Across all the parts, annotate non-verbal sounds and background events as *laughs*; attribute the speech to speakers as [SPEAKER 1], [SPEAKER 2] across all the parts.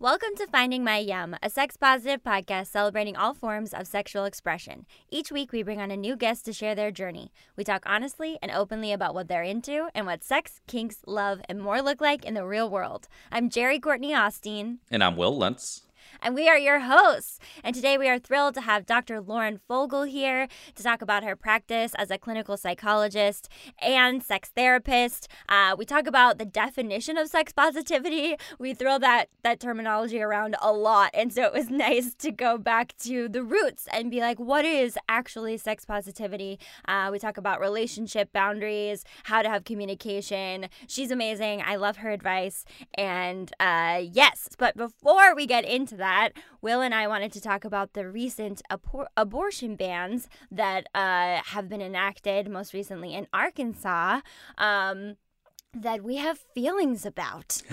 [SPEAKER 1] Welcome to Finding My Yum, a sex positive podcast celebrating all forms of sexual expression. Each week, we bring on a new guest to share their journey. We talk honestly and openly about what they're into and what sex, kinks, love, and more look like in the real world. I'm Jerry Courtney Austin.
[SPEAKER 2] And I'm Will Lentz
[SPEAKER 1] and we are your hosts. And today we are thrilled to have Dr. Lauren Fogel here to talk about her practice as a clinical psychologist and sex therapist. Uh, we talk about the definition of sex positivity. We throw that that terminology around a lot, and so it was *laughs* nice to go back to the roots and be like, what is actually sex positivity? Uh, we talk about relationship boundaries, how to have communication. She's amazing. I love her advice, and uh, yes. But before we get into that, Will and I wanted to talk about the recent abor- abortion bans that uh, have been enacted, most recently in Arkansas, um, that we have feelings about. *laughs*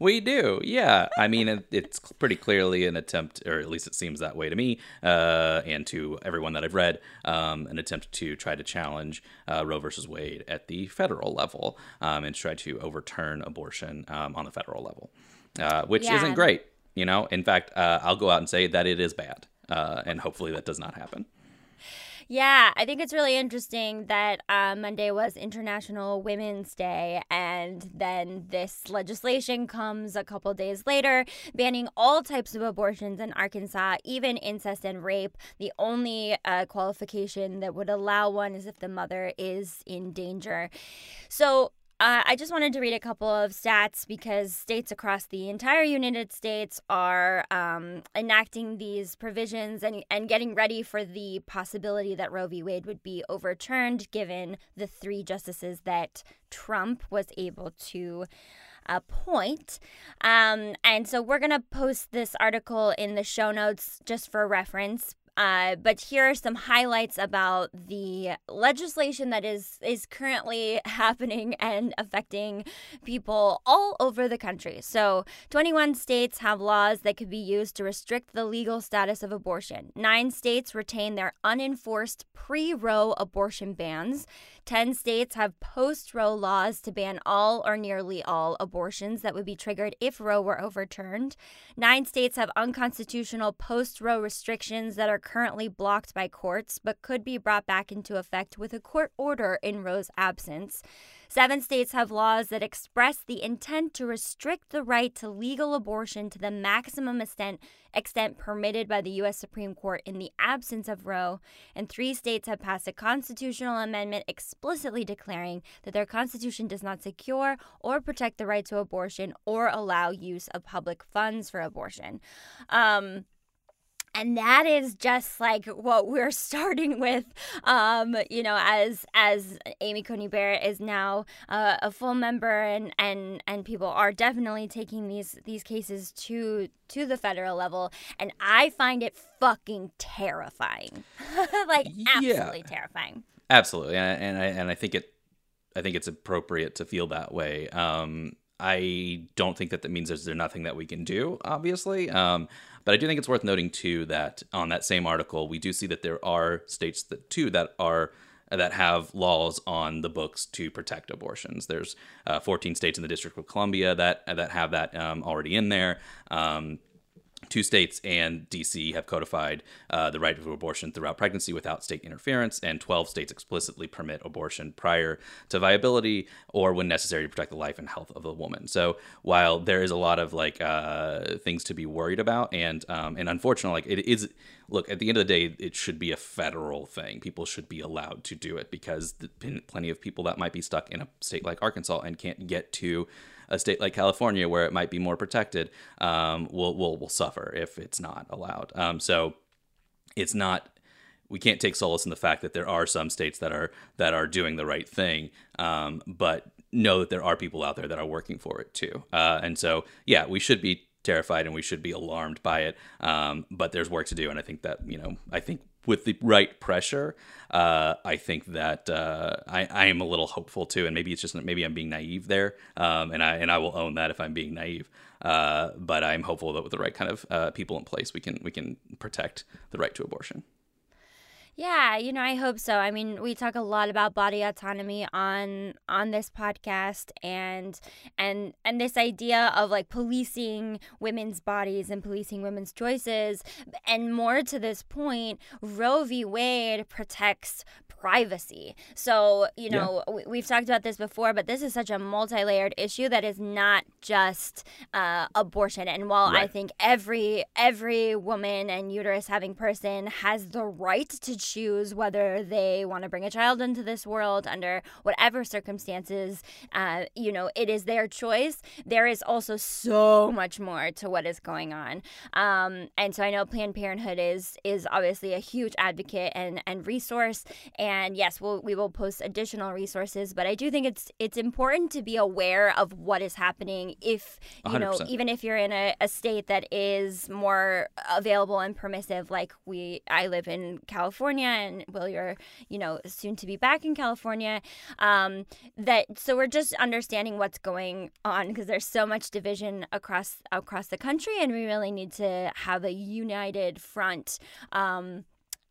[SPEAKER 2] We do, yeah. I mean, it, it's pretty clearly an attempt, or at least it seems that way to me, uh, and to everyone that I've read, um, an attempt to try to challenge uh, Roe versus Wade at the federal level um, and try to overturn abortion um, on the federal level, uh, which yeah. isn't great. You know, in fact, uh, I'll go out and say that it is bad, uh, and hopefully that does not happen.
[SPEAKER 1] Yeah, I think it's really interesting that uh, Monday was International Women's Day, and then this legislation comes a couple days later banning all types of abortions in Arkansas, even incest and rape. The only uh, qualification that would allow one is if the mother is in danger. So uh, I just wanted to read a couple of stats because states across the entire United States are um, enacting these provisions and, and getting ready for the possibility that Roe v. Wade would be overturned, given the three justices that Trump was able to appoint. Um, and so we're going to post this article in the show notes just for reference. Uh, but here are some highlights about the legislation that is is currently *laughs* happening and affecting people all over the country. So, 21 states have laws that could be used to restrict the legal status of abortion. Nine states retain their unenforced pre-Roe abortion bans. 10 states have post Roe laws to ban all or nearly all abortions that would be triggered if Roe were overturned. Nine states have unconstitutional post Roe restrictions that are currently blocked by courts but could be brought back into effect with a court order in Roe's absence. Seven states have laws that express the intent to restrict the right to legal abortion to the maximum extent, extent permitted by the U.S. Supreme Court in the absence of Roe. And three states have passed a constitutional amendment explicitly declaring that their constitution does not secure or protect the right to abortion or allow use of public funds for abortion. Um, and that is just like what we're *laughs* starting with um, you know as as amy coney barrett is now uh, a full member and and and people are definitely taking these these cases to to the federal level. And i find it fucking terrifying. *laughs* Like absolutely yeah. terrifying.
[SPEAKER 2] Absolutely. And, and i and i think it i think it's appropriate to feel that way. Um I don't think that that means there's, there's nothing that we can do, obviously. Um, but I do think it's worth noting too that on that same article, we do see that there are states that too that are that have laws on the books to protect abortions. There's uh, 14 states in the District of Columbia that that have that um, already in there. Um, two states and DC have codified uh, the right to abortion throughout pregnancy without state interference, and 12 states explicitly permit abortion prior to viability or when necessary to protect the life and health of the woman. So while there is a lot of like uh, things to be worried about, and um, and unfortunately, like it is. Look, at the end of the day, it should be a federal thing. People should be allowed to do it because plenty of people that might be stuck in a state like Arkansas and can't get to a state like California, where it might be more protected, um, will will will suffer if it's not allowed. Um, so it's not we can't take solace in the fact that there are some states that are that are doing the right thing, um, but know that there are people out there that are working for it too. Uh, and so, yeah, we should be terrified and we should be alarmed by it. Um, but there's work to do, and I think that you know, I think with the right pressure, uh, I think that uh, I, I, am a little hopeful too, and maybe it's just maybe I'm being naive there, um, and I and I will own that if I'm being naive. Uh, but I'm hopeful that with the right kind of uh, people in place, we can we can protect the right to abortion.
[SPEAKER 1] Yeah, you know, I hope so. I mean, we talk a lot about body autonomy on on this podcast and and and this idea of like policing women's bodies and policing women's choices and more to this point, Roe v. Wade protects privacy. So, you know, yeah. we've talked about this before, but this is such a multi layered issue that is not just uh, abortion. And while right. I think every every woman and uterus having person has the right to choose whether they want to bring a child into this world under whatever circumstances, uh, you know, it is their choice. There is also so much more to what is going on. Um, and so I know Planned Parenthood is is obviously a huge advocate and, and resource. And yes, we'll, we will post additional resources. But I do think it's it's important to be aware of what is happening. If you 100%. know, even if you're in a, a state that is more available and permissive, like we, I live in California, and Will, you're you know soon to be back in California. Um, that so we're just understanding what's going on because there's so much division across across the country, and we really need to have a united front. Um,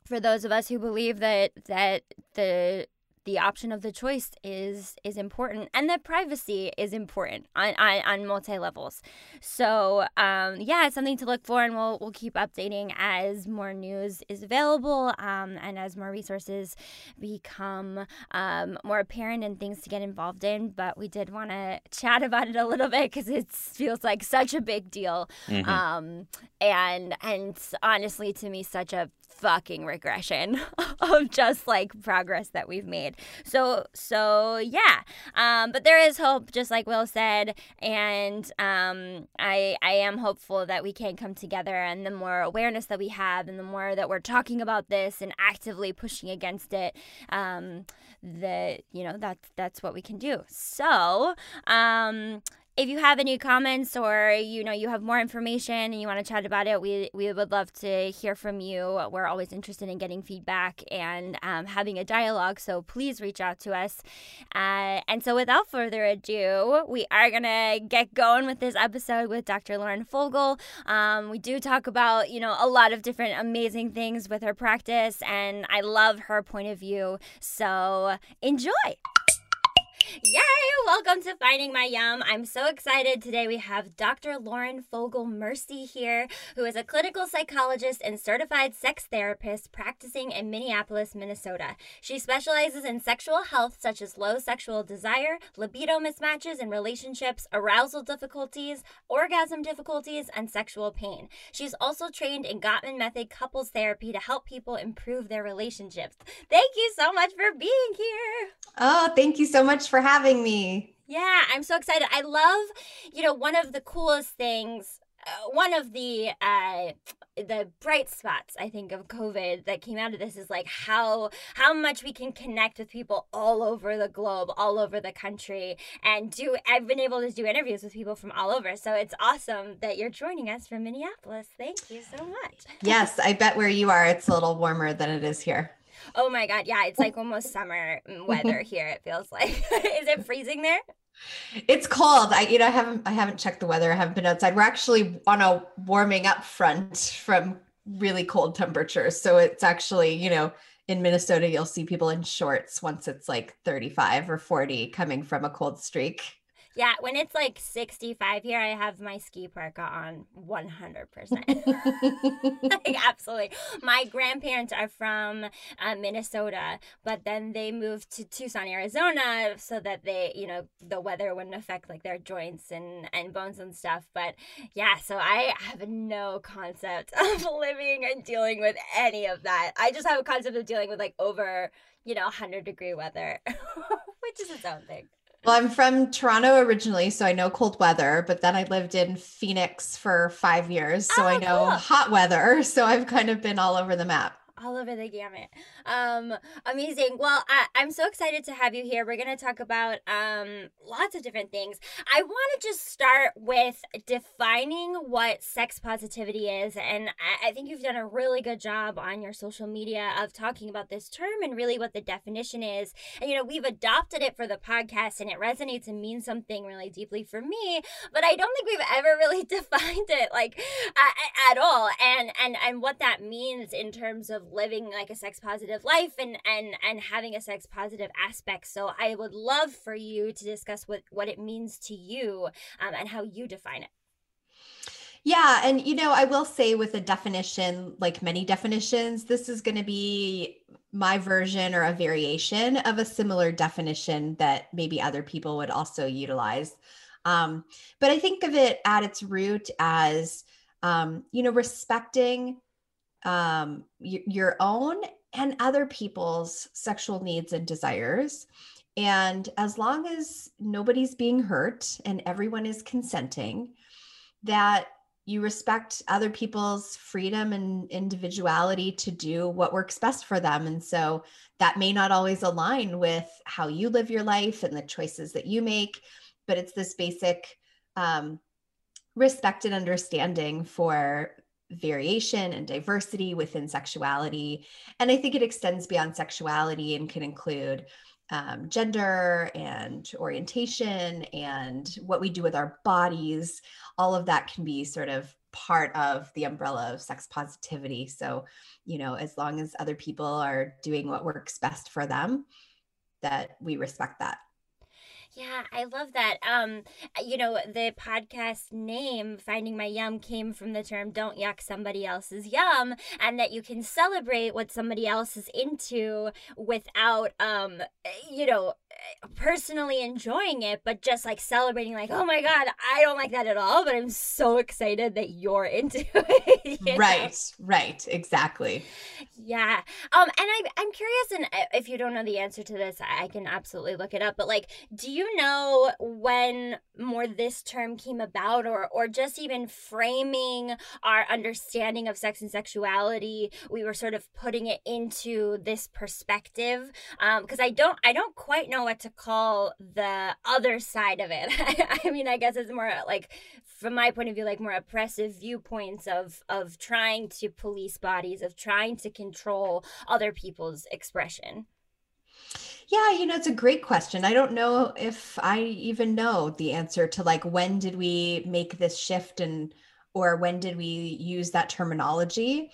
[SPEAKER 1] for those of us who believe that that the the option of the choice is is important and that privacy is important on, on, on multi levels so um, yeah it's something to look for and we'll, we'll keep updating as more news is available um, and as more resources become um, more apparent and things to get involved in but we did want to chat about it a little bit because it feels like such a big deal mm-hmm. Um, and and honestly to me such a fucking regression *laughs* of just like progress that we've made. So so yeah. Um, but there is hope, just like Will said, and um, I I am hopeful that we can come together, and the more awareness that we have, and the more that we're talking about this and actively pushing against it, um, that you know that's that's what we can do. So um, if you have any comments or you know you have more information and you want to chat about it, we we would love to hear from you. We're always interested in getting feedback and um, having a dialogue. So please reach out to us. Uh, and so without further ado, we are gonna get going with this episode with Dr. Lauren Fogel. Um, we do talk about you know a lot of different amazing things with her practice, and I love her point of view. So enjoy. Yay! Welcome to Finding My Yum. I'm so excited. Today we have Dr. Lauren Fogel Mersy here, who is a clinical psychologist and certified sex therapist practicing in Minneapolis, Minnesota. She specializes in sexual health such as low sexual desire, libido mismatches in relationships, arousal difficulties, orgasm difficulties, and sexual pain. She's also trained in Gottman Method couples therapy to help people improve their relationships. Thank you so much for being here.
[SPEAKER 3] Oh, thank you so much for for having me.
[SPEAKER 1] Yeah, I'm so excited. I love, you know, one of the coolest things uh, one of the uh, the bright spots I think of COVID that came out of this is like how how much we can connect with people all over the globe, all over the country, and do. I've been able to do interviews with people from all over, so it's awesome that you're joining us from Minneapolis. Thank you so much.
[SPEAKER 3] yes, I bet where you are, it's a little warmer than it is here.
[SPEAKER 1] Oh my god, yeah, it's like oh. almost summer mm, *laughs* weather here. It feels like. *laughs* Is it freezing there?
[SPEAKER 3] It's cold. I you know I haven't I haven't checked the weather. I haven't been outside. We're actually on a warming up front from really cold temperatures. So it's actually, you know, in Minnesota you'll see people in shorts once it's like 35 or 40 coming from a cold streak.
[SPEAKER 1] Yeah, when it's like 65 here, I have my ski parka on 100%. *laughs* *laughs* like, absolutely. My grandparents are from uh, Minnesota, but then they moved to Tucson, Arizona so that they, you know, the weather wouldn't affect like their joints and, and bones and stuff. But yeah, so I have no concept *laughs* of living and dealing with any of that. I just have a concept of dealing with like over, you know, 100 degree weather, which is its own thing.
[SPEAKER 3] Well, I'm from Toronto originally, so I know cold weather, but then I lived in Phoenix for five years. So oh, I know cool. hot weather. *laughs* So I've kind of been all over the map
[SPEAKER 1] all over the gamut. Um, amazing. Well, I, am so excited to have you here. We're going to talk about um, lots of different things. I want to just start with defining what sex positivity is. And I, I think you've done a really good job on your social media of talking about this term and really what the definition is. And, you know, we've adopted it for the podcast and it resonates and means something really deeply for me, but I don't think we've ever really *laughs* defined it like uh, at all. And, and, and what that means in terms of living like a sex positive life and and and having a sex positive aspect. So I would love for you to discuss what what it means to you um, and how you define it.
[SPEAKER 3] Yeah. And, you know, I will say with a definition, like many definitions, this is going to be my version or a variation of a similar definition that maybe other people would also utilize. Um, but I think of it at its root as, um, you know, respecting um, y- your own and other people's sexual needs and desires. And as long as nobody's being hurt and everyone is consenting, that you respect other people's freedom and individuality to do what works best for them. And so that may not always align with how you live your life and the choices that you make, but it's this basic um, respect and understanding for variation and diversity within sexuality. And I think it extends beyond sexuality and can include um, gender and orientation and what we do with our bodies, all of that can be sort of part of the umbrella of sex positivity. So, you know, as long as other people are doing what works best for them, that we respect that.
[SPEAKER 1] Yeah, I love that. Um, you know, the podcast name "Finding My Yum" came from the term "Don't yuck somebody else's yum," and that you can celebrate what somebody else is into without, um, you know, personally enjoying it, but just like celebrating, like, "Oh my god, I don't like that at all," but I'm so excited that you're *laughs* into
[SPEAKER 3] it. Right, know? right, exactly.
[SPEAKER 1] Yeah. Um, and I, I'm curious, and uh, if you don't know the answer to this, I can absolutely look it up. But like, do you know when more this term came about or or just even framing our understanding of sex and sexuality we were sort of putting it into this perspective um because i don't i don't quite know what to call the other side of it. *laughs* I mean i guess it's more like from my point of view like more oppressive viewpoints of of trying to police bodies of trying to control other people's expression
[SPEAKER 3] yeah, you know, it's a great question. I don't know if I even know the answer to like when did we make this shift and or when did we use that terminology?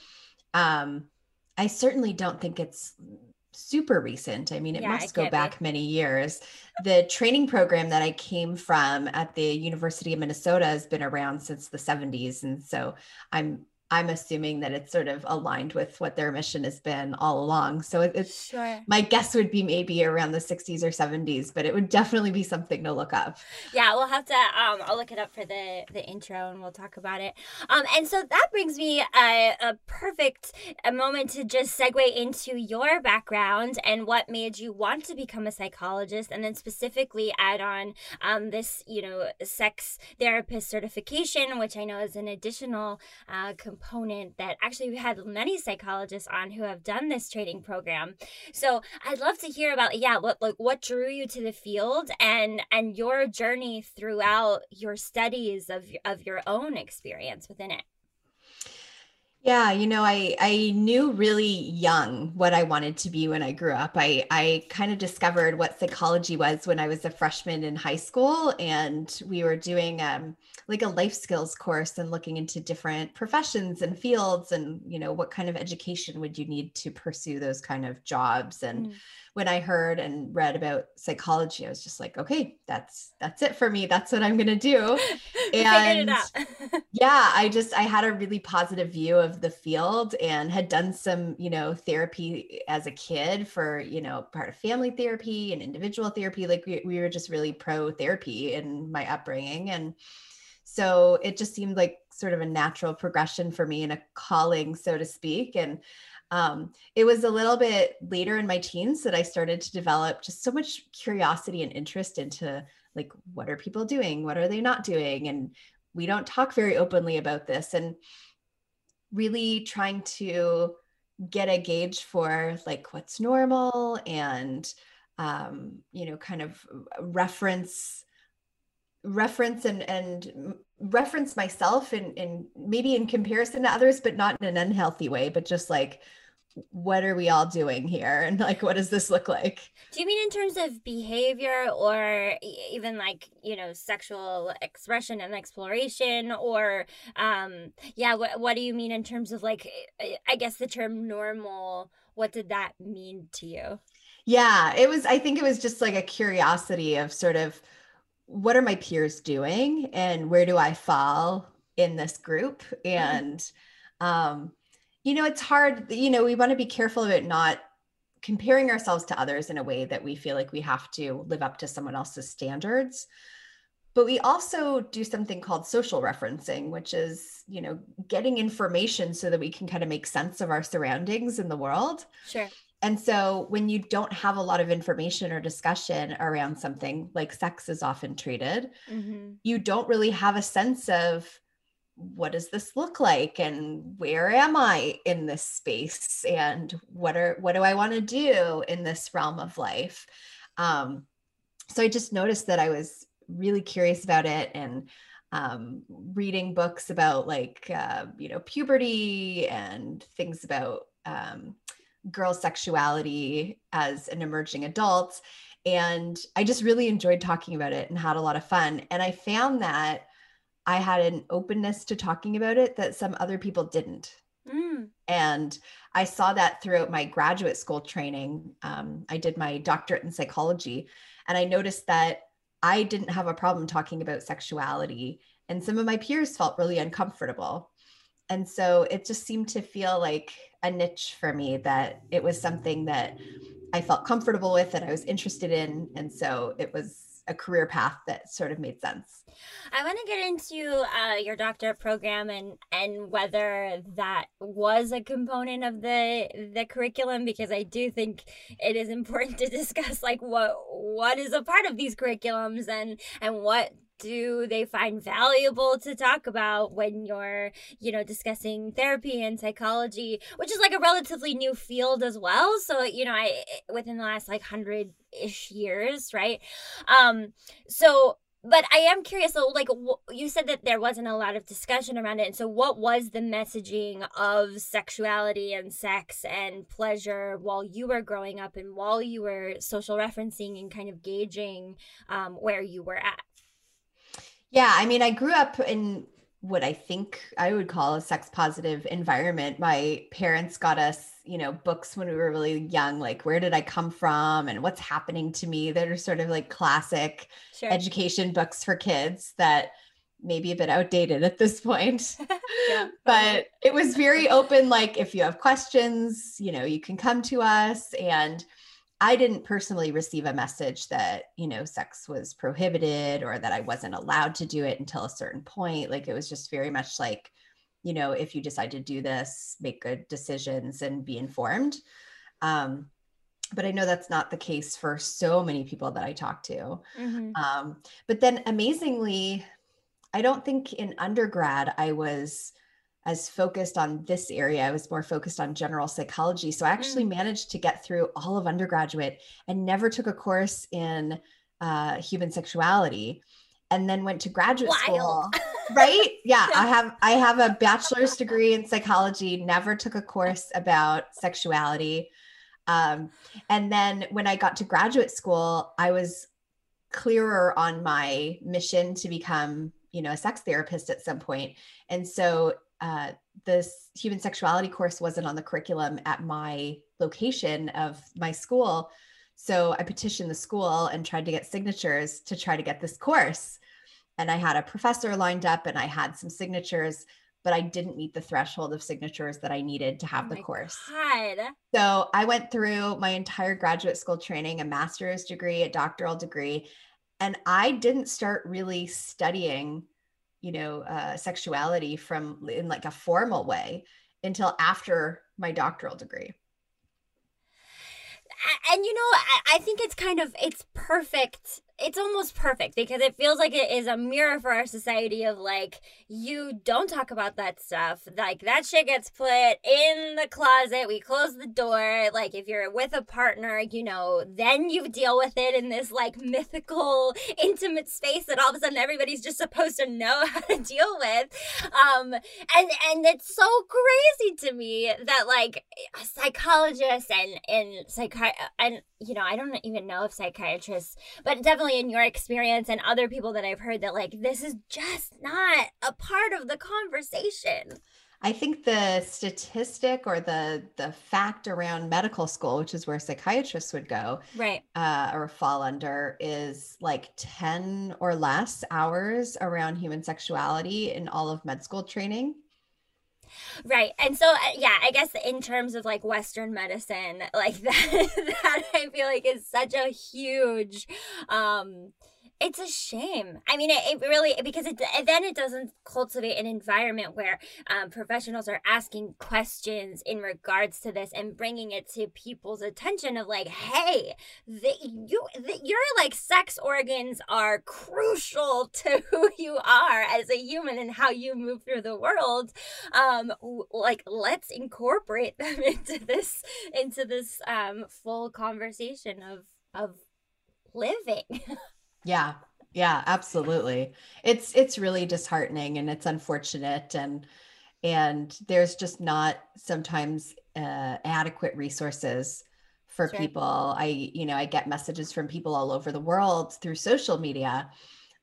[SPEAKER 3] Um, I certainly don't think it's super recent. I mean, it yeah, must go back be. many years. The training program that I came from at the University of Minnesota has been around since the 70s. And so I'm I'm assuming that it's sort of aligned with what their mission has been all along. So it's sure. my guess would be maybe around the 60s or 70s, but it would definitely be something to look up.
[SPEAKER 1] Yeah, we'll have to. Um, I'll look it up for the the intro and we'll talk about it. Um, and so that brings me a, a perfect a moment to just segue into your background and what made you want to become a psychologist, and then specifically add on um, this, you know, sex therapist certification, which I know is an additional uh, component component that actually we had many psychologists on who have done this training program. So I'd love to hear about yeah, what like what drew you to the field and and your journey throughout your studies of of your own experience within it.
[SPEAKER 3] Yeah, you know, I I knew really young what I wanted to be when I grew up. I I kind of discovered what psychology was when I was a freshman in high school, and we were doing um, like a life skills course and looking into different professions and fields, and you know, what kind of education would you need to pursue those kind of jobs. And mm. when I heard and read about psychology, I was just like, okay, that's that's it for me. That's what I'm gonna do. *laughs* and *laughs* yeah, I just I had a really positive view of the field and had done some, you know, therapy as a kid for, you know, part of family therapy and individual therapy. Like we, we were just really pro therapy in my upbringing. And so it just seemed like sort of a natural progression for me and a calling, so to speak. And um, it was a little bit later in my teens that I started to develop just so much curiosity and interest into like, what are people doing? What are they not doing? And we don't talk very openly about this. And really trying to get a gauge for like what's normal and um, you know kind of reference reference and and reference myself and maybe in comparison to others but not in an unhealthy way but just like what are we all doing here and like what does this look like
[SPEAKER 1] do you mean in terms of behavior or even like you know sexual expression and exploration or um yeah what, what do you mean in terms of like i guess the term normal what did that mean to you
[SPEAKER 3] yeah it was i think it was just like a curiosity of sort of what are my peers doing and where do i fall in this group mm-hmm. and mm-hmm. um you know, it's hard. You know, we want to be careful about not comparing ourselves to others in a way that we feel like we have to live up to someone else's standards. But we also do something called social referencing, which is, you know, getting information so that we can kind of make sense of our surroundings in the world.
[SPEAKER 1] Sure.
[SPEAKER 3] And so when you don't have a lot of information or discussion around something like sex is often treated, mm-hmm. you don't really have a sense of what does this look like? And where am i in this space? And what are what do i want to do in this realm of life? Um, so i just noticed that i was really curious about it and um, reading books about like uh, you know puberty and things about um, girl sexuality as an emerging adult. And i just really enjoyed talking about it and had a lot of fun. And i found that I had an openness to talking about it that some other people didn't. Mm. And I saw that throughout my graduate school training. Um, I did my doctorate in psychology, and I noticed that I didn't have a problem talking about sexuality, and some of my peers felt really uncomfortable. And so it just seemed to feel like a niche for me that it was something that I felt comfortable with, that I was interested in. And so it was a career path that sort of made sense.
[SPEAKER 1] I want to get into uh, your doctorate program and and whether that was a component of the the curriculum because I do think it is important to *laughs* discuss like what what is a part of these curriculums and and what do they find valuable to talk about when you're, you know, discussing therapy and psychology, which is like a relatively new field as well. So, you know, I within the last like hundred ish years, right? Um, so but I am curious. So, like you said that there wasn't a lot of discussion around it, and so what was the messaging of sexuality and sex and pleasure while you were growing up, and while you were social referencing and kind of gauging um, where you were at?
[SPEAKER 3] Yeah, I mean, I grew up in what I think I would call a sex positive environment. My parents got us, you know, books when we were really young, like Where Did I Come From and What's Happening to Me, that are sort of like classic sure. education books for kids that maybe a bit outdated at this point. *laughs* yeah. *laughs* but it was very open like if you have questions, you know, you can come to us and I didn't personally receive a message that, you know, sex was prohibited or that I wasn't allowed to do it until a certain point. Like it was just very much like, you know, if you decide to do this, make good decisions and be informed. Um, but I know that's not the case for so many people that I talk to. Mm-hmm. Um, but then amazingly, I don't think in undergrad I was as focused on this area. I was more focused on general psychology. So I actually mm. managed to get through all of undergraduate and never took a course in uh, human sexuality and then went to graduate Wild. school. right? Yeah, *laughs* I have I have a bachelor's degree in psychology, never took a course about sexuality. Um, and then when I got to graduate school, I was clearer on my mission to become you know a sex therapist at some point and so uh, this human sexuality course wasn't on the curriculum at my location of my school. So I petitioned the school and tried to get signatures to try to get this course. And I had a professor lined up and I had some signatures, but I didn't meet the threshold of signatures that I needed to have oh the course.
[SPEAKER 1] God.
[SPEAKER 3] So I went through my entire graduate school training, a master's degree, a doctoral degree, and I didn't start really studying you know uh, sexuality from in like a formal way until after my doctoral degree.
[SPEAKER 1] And you know I, I think it's kind of it's perfect it's almost perfect because it feels like it is a mirror for our society of like you don't talk about that stuff. Like that shit gets put in the closet. We close the door. Like if you're with a partner you know then you deal with it in this like mythical intimate space that all of a sudden everybody's just supposed to know *laughs* how to deal with. Um and and it's so crazy to me that like psychologists and and psychi and you know i don't even know if psychiatrists but definitely in your experience and other people that I've heard that like this is just not a part of the conversation.
[SPEAKER 3] I think the statistic or the the fact around medical school, which is where psychiatrists would go,
[SPEAKER 1] right,
[SPEAKER 3] uh, or fall under, is like ten or less hours around human sexuality in all of med school training.
[SPEAKER 1] Right. And so, uh, yeah, I guess in terms of like Western medicine, like *laughs* that, that I feel like is such a huge, um, it's a shame. I mean, it, it really because it then it doesn't cultivate an environment where um, professionals are asking questions in regards to this and bringing it to people's attention of like, hey, the, you the, your like sex organs are crucial *laughs* to who you are as a human and how you move through the world. Um, like let's incorporate *laughs* them into this into this um full conversation of of living. *laughs*
[SPEAKER 3] Yeah. Yeah, absolutely. It's it's really disheartening and it's unfortunate and and there's just not sometimes uh, adequate resources for sure. people. I you know, I get messages from people all over the world through social media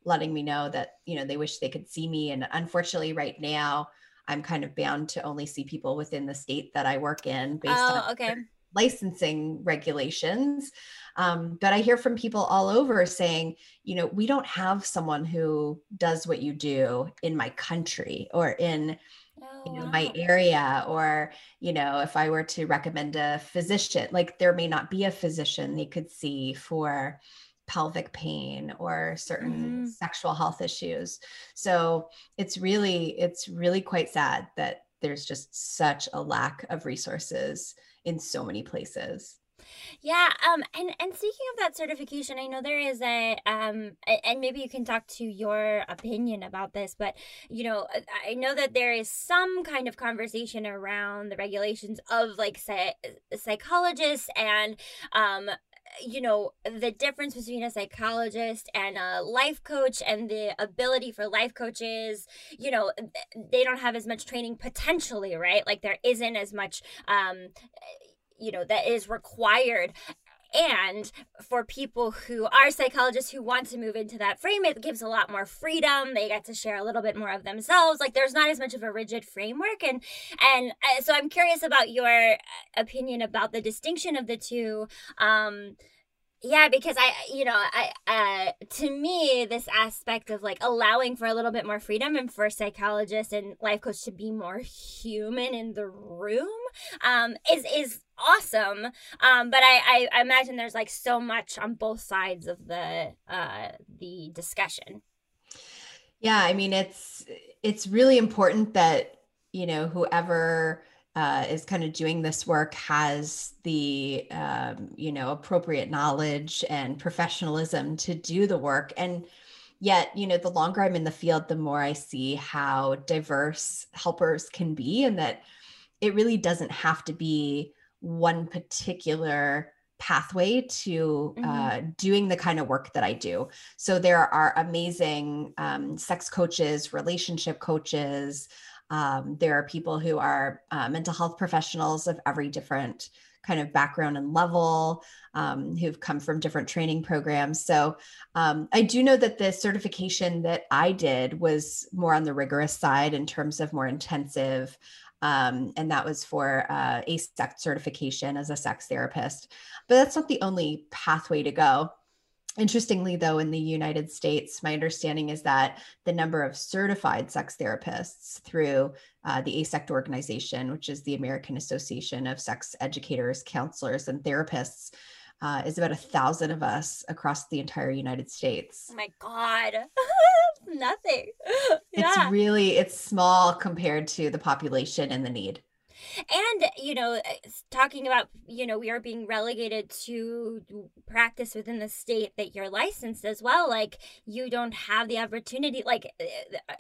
[SPEAKER 3] letting me know that, you know, they wish they could see me and unfortunately right now I'm kind of bound to only see people within the state that I work in based
[SPEAKER 1] oh, on okay.
[SPEAKER 3] Licensing regulations. Um, but I hear from people all over saying, you know, we don't have someone who does what you do in my country or in you know my oh, area or you know if i were to recommend a physician like there may not be a physician they could see for pelvic pain or certain mm-hmm. sexual health issues so it's really it's really quite sad that there's just such a lack of resources in so many places.
[SPEAKER 1] Yeah, um, and and speaking of that certification, I know there is a um, and maybe you can talk to your opinion about this, but you know, I know that there is some kind of conversation around the regulations of like say psychologists and um you know the difference between a psychologist and a life coach and the ability for life coaches you know they don't have as much training potentially right? Like there isn't as much um you know that is required and for people who are psychologists who want to move into that frame it gives a lot more freedom. They get to share a little bit more of themselves. Like there's not as much of a rigid framework. And and uh, so i'm curious about your opinion about the distinction of the two. Um yeah because i you know i uh to me this aspect of like allowing for a little bit more freedom and for psychologists and life coach to be more human in the room um is is awesome. Um but I, I i imagine there's like so much on both sides of the uh the discussion.
[SPEAKER 3] Yeah i mean it's it's really important that you know whoever uh, is kind of doing this work has the um, you know appropriate knowledge and professionalism to do the work. And yet you know the longer i'm in the field the more i see how diverse helpers can be and that it really doesn't have to be one particular pathway to mm-hmm. uh, doing the kind of work that I do. So there are amazing um, sex coaches, relationship coaches, um, there are people who are uh, mental health professionals of every different kind of background and level um, who've come from different training programs. So um, I do know that the certification that I did was more on the rigorous side in terms of more intensive. Um, and that was for uh, AASECT certification as a sex therapist. But that's not the only pathway to go. Interestingly, though, in the United States, my understanding is that the number of certified sex therapists through uh, the AASECT organization, which is the American Association of Sex Educators, Counselors, and Therapists, uh, is about a thousand of us across the entire United States.
[SPEAKER 1] Oh my God. *laughs* Nothing. *laughs*
[SPEAKER 3] yeah. It's really, it's small compared to the population and the need.
[SPEAKER 1] And, you know, uh, talking about, you know, we are being relegated to practice within the state that you're licensed as well. Like, you don't have the opportunity, like, uh, uh,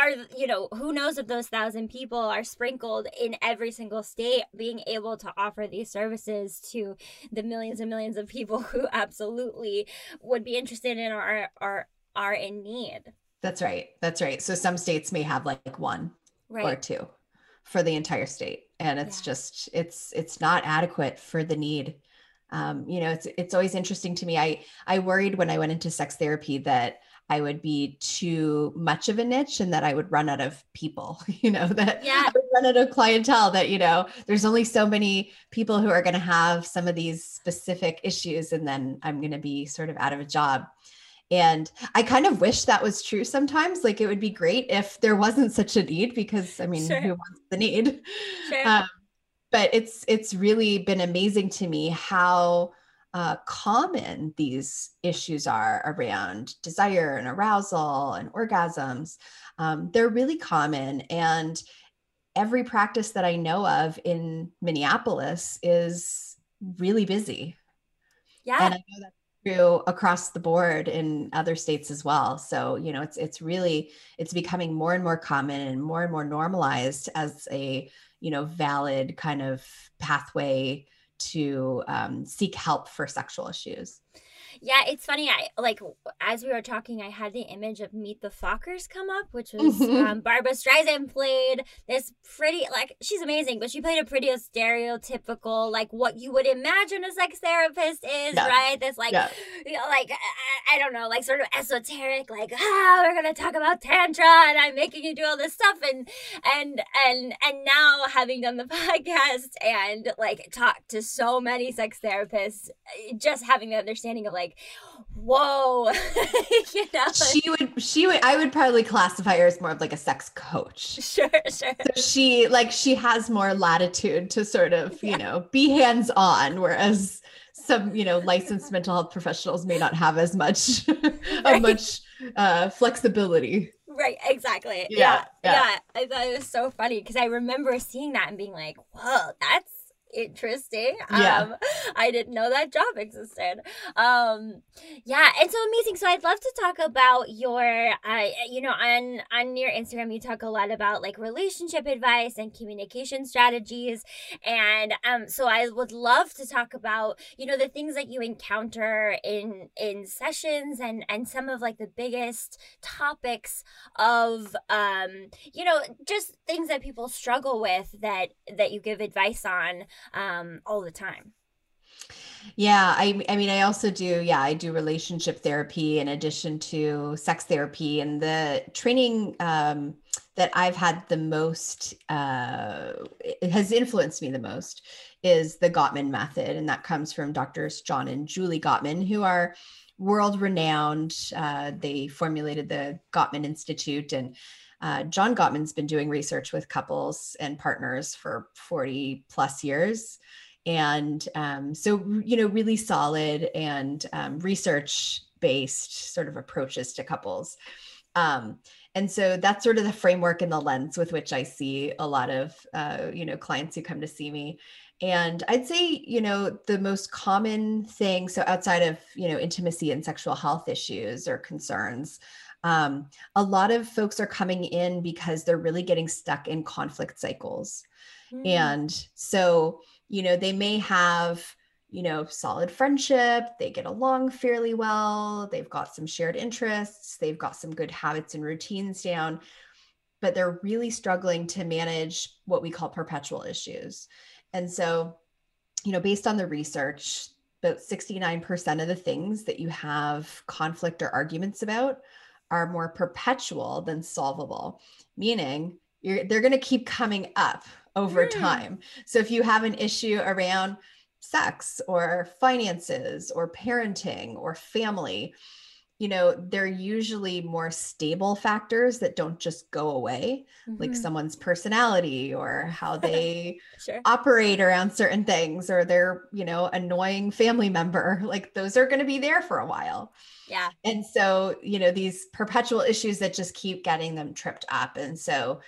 [SPEAKER 1] are you know who knows if those thousand people are sprinkled in every single state being able to offer these services to the millions and millions of people *laughs* who absolutely would be interested in or are are in need
[SPEAKER 3] that's right that's right so some states may have like one right. or two for the entire state and it's yeah. just it's it's not adequate for the need um, you know it's it's always interesting to me i i worried when i went into sex therapy that I would be too much of a niche and that I would run out of people, *laughs* you know, that yeah. I would run out of clientele that, you know, there's only so many people who are going to have some of these specific issues and then I'm going to be sort of out of a job. And I kind of wish that was true sometimes. Like it would be great if there wasn't such a need because I mean, sure. who wants the need? Sure. Um, but it's it's really been amazing to me how uh, common these issues are around desire and arousal and orgasms. Um, they're really common. And every practice that I know of in Minneapolis is really busy.
[SPEAKER 1] Yeah.
[SPEAKER 3] And I know that's true across the board in other states as well. So, you know, it's it's really it's becoming more and more common and more and more normalized as a, you know, valid kind of pathway to um, seek help for sexual issues.
[SPEAKER 1] Yeah, it's funny. I like as we were talking, I had the image of Meet the Fockers come up, which *laughs* was mm-hmm. um, Barbra Streisand played this pretty like she's amazing, but she played a pretty stereotypical like what you would imagine a sex therapist is, yeah. right? This like yeah. you know, like I, I, don't know, like sort of esoteric, like ah, we're gonna talk about tantra, and I'm making you do all this stuff, and and and and now having done the *laughs* podcast and like talked to so many sex therapists, just having the understanding of like like, whoa, *laughs*
[SPEAKER 3] you know. She would, she would, I would probably classify her as more of like a sex coach. *laughs*
[SPEAKER 1] Sure, sure.
[SPEAKER 3] So she, like, she has more latitude to sort of, you know, be hands on, whereas some, you know, licensed mental health professionals may not have as much, *laughs* right. as much uh, flexibility.
[SPEAKER 1] Right, exactly. Yeah, yeah. yeah. I thought it was so funny because I remember seeing that and being like, "Whoa, that's interesting. Yeah. Um, *laughs* I didn't know that job existed. Um, yeah, and so amazing. So I'd love to talk about your, uh, you know, on on your Instagram, you talk a lot about like relationship advice and communication strategies, and um, so I would love to talk about, you know, the things that you encounter in in sessions and and some of like the biggest topics of, um, you know, just things that people struggle with that that you give advice on um, all the time.
[SPEAKER 3] Yeah, I I mean I also do yeah, I do relationship therapy in addition to sex therapy. And the training um that I've had the most uh has influenced me the most is the Gottman method. And that comes from doctors John and Julie Gottman who are world renowned uh, they formulated the Gottman Institute. And uh, John Gottman's been doing research with couples and partners for 40 plus years. And um, so, you know, really solid and um, research based sort of approaches to couples. Um, and so that's sort of the framework and the lens with which I see a lot of, uh, you know, clients who come to see me. And I'd say, you know, the most common thing, so outside of, you know, intimacy and sexual health issues or concerns, um, a lot of folks are coming in because they're really getting stuck in conflict cycles. Mm. And so, you know, they may have, you know, solid friendship, they get along fairly well, they've got some shared interests, they've got some good habits and routines down, but they're really struggling to manage what we call perpetual issues. And so, you know, based on the research, about 69% of the things that you have conflict or arguments about are more perpetual than solvable, meaning they're going to keep coming up over mm. time. So if you have an issue around sex or finances or parenting or family, you know, they're usually more stable factors that don't just go away, mm-hmm. like someone's personality or how they *laughs* sure. operate around certain things or their, you know, annoying family member. *laughs* Like those are going to be there for a while.
[SPEAKER 1] Yeah.
[SPEAKER 3] And so, you know, these perpetual issues that just keep getting them tripped up. And so,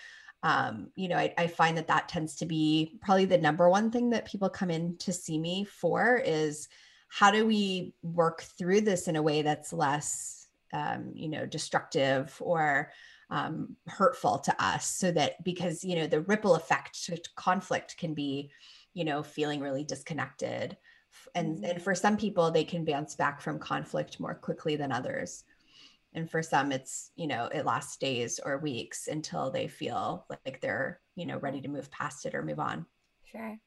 [SPEAKER 3] um, you know, I, I find that that tends to be probably the number one thing that people come in to see me for is how do we work through this in a way that's less, um, you know, destructive or um, hurtful to us so that because, you know, the ripple effect to conflict can be, you know, feeling really disconnected. And, and for some people, they can bounce back from conflict more quickly than others. And for some it's you know it lasts days or weeks until they feel like they're you know ready to move past it or move on.
[SPEAKER 1] Sure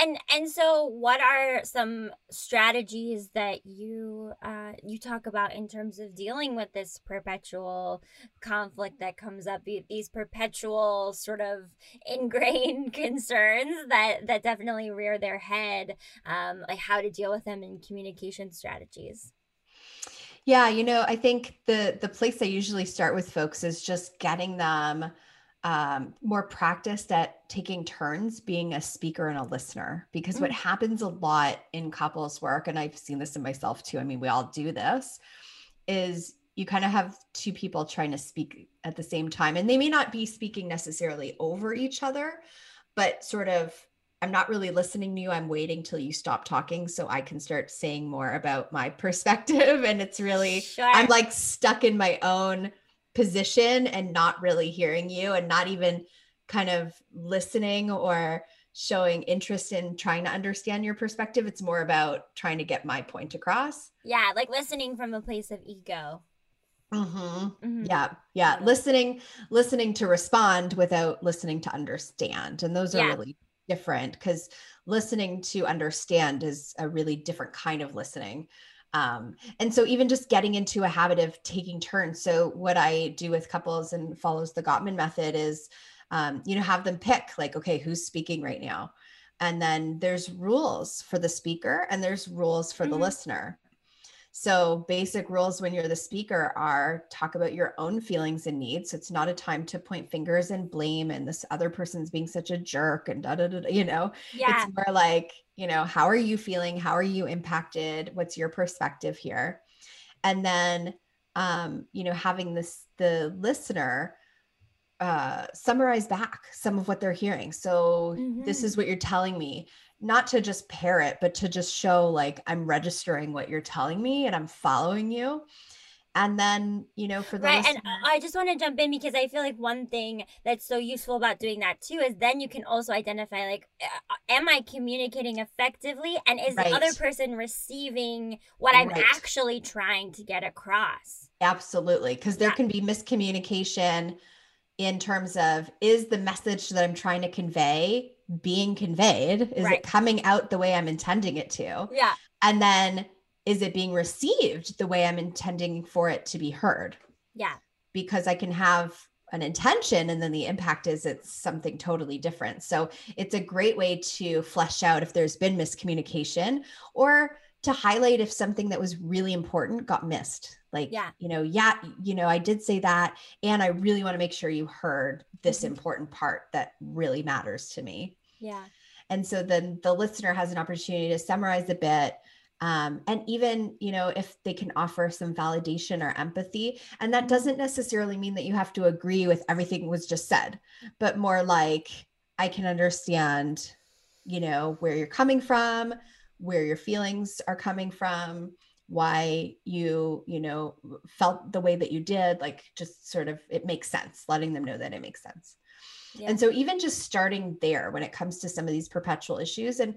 [SPEAKER 1] and and so what are some strategies that you uh you talk about in terms of dealing with this perpetual conflict that comes up these perpetual sort of *laughs* ingrained concerns that that definitely rear their head um like how to deal with them in communication strategies?
[SPEAKER 3] Yeah, you know, I think the the place I usually start with folks is just getting them um, more practiced at taking turns being a speaker and a listener. Because mm. what happens a lot in couples work, and I've seen this in myself too. I mean, we all do this, is you kind of have two people trying to speak at the same time, and they may not be speaking necessarily over each other, but sort of I'm not really listening to you. I'm waiting till you stop talking so I can start saying more about my *laughs* perspective. And it's really, sure. I'm like stuck in my own position and not really hearing you and not even kind of listening or showing interest in trying to understand your perspective. It's more about trying to get my point across.
[SPEAKER 1] Yeah, like listening from a place of ego.
[SPEAKER 3] Mm-hmm. Mm-hmm. Yeah, yeah. Listening, listening to respond without listening to understand, and those are yeah. really different because listening to understand is a really different kind of listening. Um, and so even just getting into a habit of taking turns. So what I do with couples and follows the Gottman method is, um, you know, have them pick like, okay, who's speaking right now? And then there's rules for the speaker and there's rules for mm-hmm. the listener. So, basic rules when you're the speaker are talk about your own feelings and needs. It's not a time to point fingers and blame and this other person's being such a jerk and da da da, you know. Yeah. It's more like, you know, how are you feeling? How are you impacted? What's your perspective here? And then um, you know, having this the listener uh, summarize back some of what they're hearing. So mm-hmm. this is what you're telling me not to just parrot, but to just show like I'm registering what you're telling me and I'm following you. And then, you know, for the
[SPEAKER 1] right, and I just want to jump in because I feel like one thing that's so useful about doing that too is then you can also identify like, am I communicating effectively, and is right. the other person receiving what I'm right. actually trying to get across?
[SPEAKER 3] Absolutely, because there yeah. can be miscommunication in terms of is the message that I'm trying to convey being conveyed? Is right. it coming out the way I'm intending it to?
[SPEAKER 1] Yeah.
[SPEAKER 3] And then is it being received the way I'm intending for it to be heard?
[SPEAKER 1] Yeah.
[SPEAKER 3] Because I can have an intention and then the impact is it's something totally different. So it's a great way to flesh out if there's been miscommunication or to highlight if something that was really important got missed. Like, yeah. you know, yeah, you know, I did say that. And I really want to make sure you heard this mm-hmm. important part that really matters to me.
[SPEAKER 1] Yeah.
[SPEAKER 3] And so then the listener has an opportunity to summarize a bit. Um, and even, you know, if they can offer some validation or empathy. And that doesn't necessarily mean that you have to agree with everything was just said, but more like, I can understand, you know, where you're coming from, where your feelings are coming from why you you know felt the way that you did like just sort of it makes sense letting them know that it makes sense and so even just starting there when it comes to some of these perpetual issues and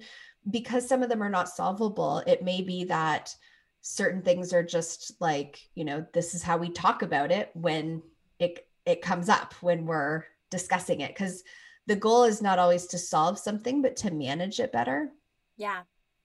[SPEAKER 3] because some of them are not solvable, it may be that certain things are just like, you know, this is how we talk about it when it it comes up when we're discussing it because the goal is not always to solve something but to manage it better.
[SPEAKER 1] Yeah.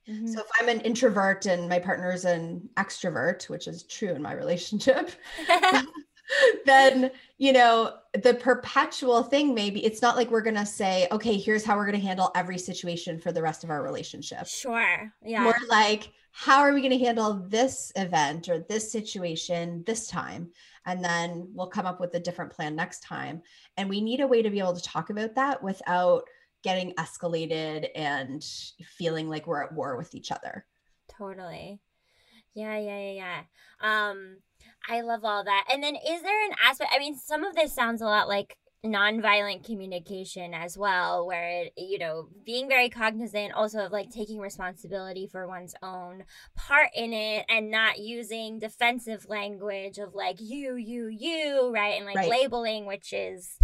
[SPEAKER 3] Mm-hmm. So if I'm an introvert and my partner is an extrovert, which is true in my relationship, *laughs* *laughs* then you know the perpetual thing maybe it's not like we're gonna say okay here's how we're gonna handle every situation for the rest of our relationship.
[SPEAKER 1] Sure yeah.
[SPEAKER 3] More like how are we gonna handle this event or this situation this time? And then we'll come up with a different plan next time. And we need a way to be able to talk about that without getting escalated and feeling like we're at war with each other.
[SPEAKER 1] Totally. Yeah yeah yeah yeah. Um I love all that. And then is there an aspect I mean some of this sounds a lot like nonviolent communication as well where it, you know being very cognizant also of like taking responsibility for one's own part in it and not using defensive language of like you you you right and like right. labeling which is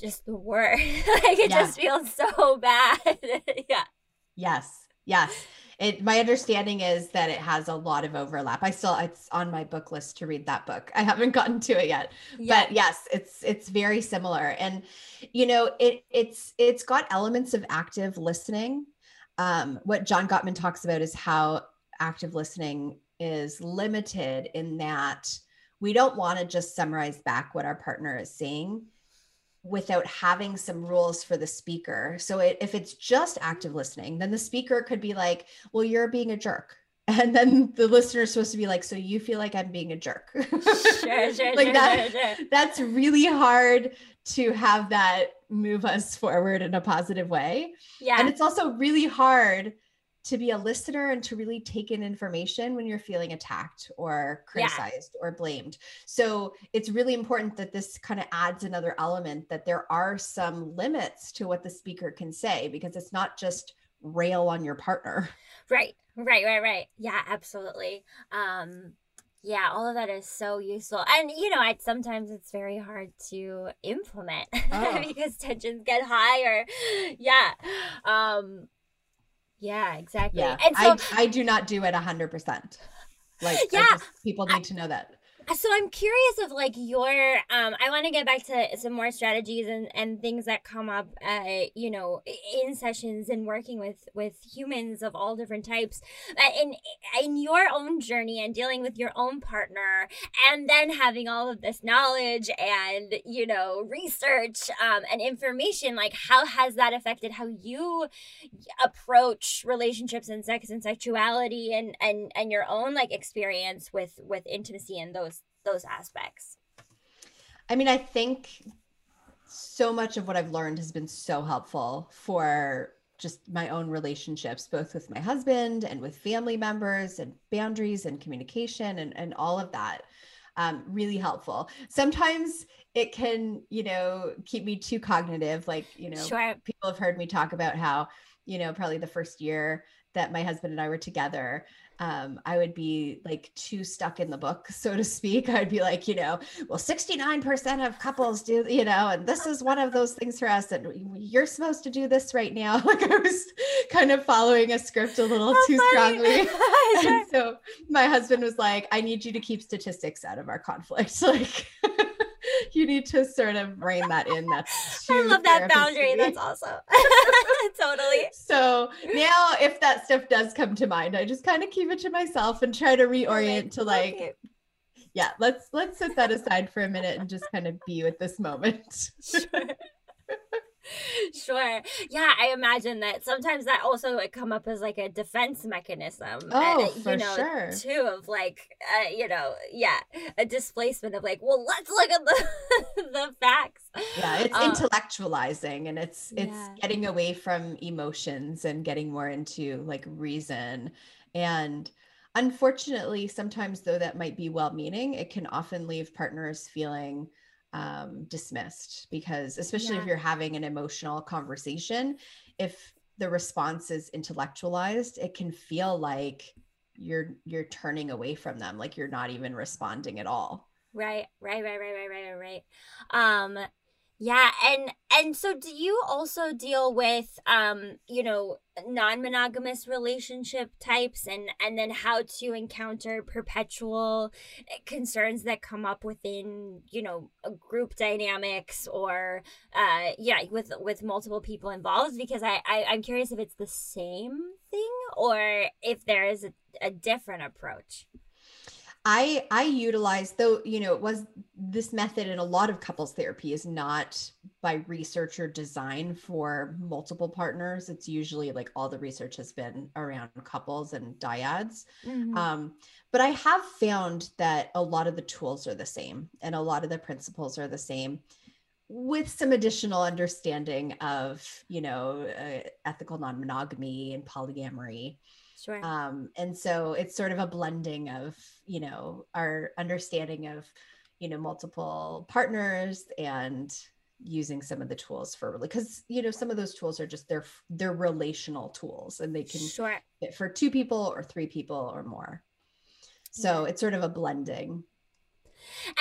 [SPEAKER 1] just the worst *laughs* like it yeah. just feels so *laughs* bad *laughs* yeah
[SPEAKER 3] yes yes it my understanding is that it has a lot of overlap. I still it's on my book list to read that book. I haven't gotten to it yet. Yeah. but yes it's it's very similar. And you know it it's it's got elements of active listening. Um, what john gottman talks about is how active listening is limited in that we don't want to just summarize back what our partner is saying without having some rules for the speaker. So it, if it's just active listening, then the speaker could be like, "Well, you're being a jerk." *laughs* And then the listener is supposed to be like, "So you feel like I'm being a jerk?"
[SPEAKER 1] Sure, *laughs* sure,
[SPEAKER 3] like
[SPEAKER 1] sure,
[SPEAKER 3] that,
[SPEAKER 1] sure. *laughs*
[SPEAKER 3] That's really hard to have that move us forward in a positive way.
[SPEAKER 1] Yeah.
[SPEAKER 3] And it's also really hard to be a listener and to really take in information when you're feeling attacked or criticized yeah. or blamed. So it's really important that this kind of adds another element that there are some limits to what the speaker can say because it's not just rail on your partner. *laughs*
[SPEAKER 1] Right. Right, right, right. Yeah, absolutely. Um yeah, all of that is so useful. And you know, I sometimes it's very hard to implement *laughs* oh. because tensions get higher. yeah. Um yeah, exactly.
[SPEAKER 3] Yeah. And so I, I do not do it a hundred percent. Like yeah, just, people need I, to know that
[SPEAKER 1] so i'm curious of like your um i want to get back to some more strategies and and things that come up uh you know in sessions and working with with humans of all different types. Uh, in in your own journey and dealing with your own partner and then having all of this knowledge and you know research um and information like how has that affected how you approach relationships and sex and sexuality and and and your own like experience with with intimacy and those those aspects.
[SPEAKER 3] I mean i think so much of what i've learned has been so helpful for just my own relationships both with my husband and with family members and boundaries and communication and, and all of that um, really helpful. Sometimes it can you know keep me too cognitive. Like you know
[SPEAKER 1] sure.
[SPEAKER 3] people have heard me talk about how you know probably the first year that my husband and i were together um, I would be like too stuck in the book, so to speak. *laughs* I'd be like, you know, well, 69% of couples do, you know, and this is one of those things for us. And you're supposed to do this right now. *laughs* Like I was kind of following a script a little too funny. *laughs* strongly. and so my husband was like, I need you to keep statistics out of our conflict. Like, you need to sort of rein that in. That's *laughs*
[SPEAKER 1] I love that boundary. That's awesome. *laughs* totally.
[SPEAKER 3] So now, if that stuff does come to mind, I just kind of keep it to myself and try to *laughs* reorient to like, yeah, let's let's set that aside for a minute and just kind of be with this moment. Sure.
[SPEAKER 1] Sure. Yeah, I imagine that sometimes that also would come up as like a defense mechanism.
[SPEAKER 3] Oh,
[SPEAKER 1] uh,
[SPEAKER 3] for
[SPEAKER 1] you know,
[SPEAKER 3] sure.
[SPEAKER 1] Too of like, uh, you know, yeah, a displacement of like, well, let's look at the *laughs* the facts.
[SPEAKER 3] Yeah, it's um, intellectualizing and it's it's yeah. getting away from emotions and getting more into like reason and unfortunately sometimes though that might be well meaning it can often leave partners feeling um, dismissed because especially yeah. if you're having an emotional conversation if the response is intellectualized it can feel like you're you're turning away from them like you're not even responding at all
[SPEAKER 1] right right right right right right right um yeah, and and so do you also deal with um, you know, non-monogamous relationship types and and then how to encounter perpetual eh, concerns that come up within, you know, group dynamics or uh yeah, with with multiple people involved because I, I I'm curious if it's the same thing or if there is a, a different approach.
[SPEAKER 3] I I utilize though you know it was this method in a lot of couples therapy is not by research or design for multiple partners. It's usually like all the research has been around couples and dyads. Mm-hmm. Um, but I have found that a lot of the tools are the same and a lot of the principles are the same with some additional understanding of you know uh, ethical non-monogamy and polyamory
[SPEAKER 1] Sure.
[SPEAKER 3] Um, and so it's sort of a blending of, you know, our understanding of, you know, multiple partners and using some of the tools for really because you know some of those tools are just they're they're relational tools and they can
[SPEAKER 1] sure.
[SPEAKER 3] fit for two people or three people or more so yeah. it's sort of a blending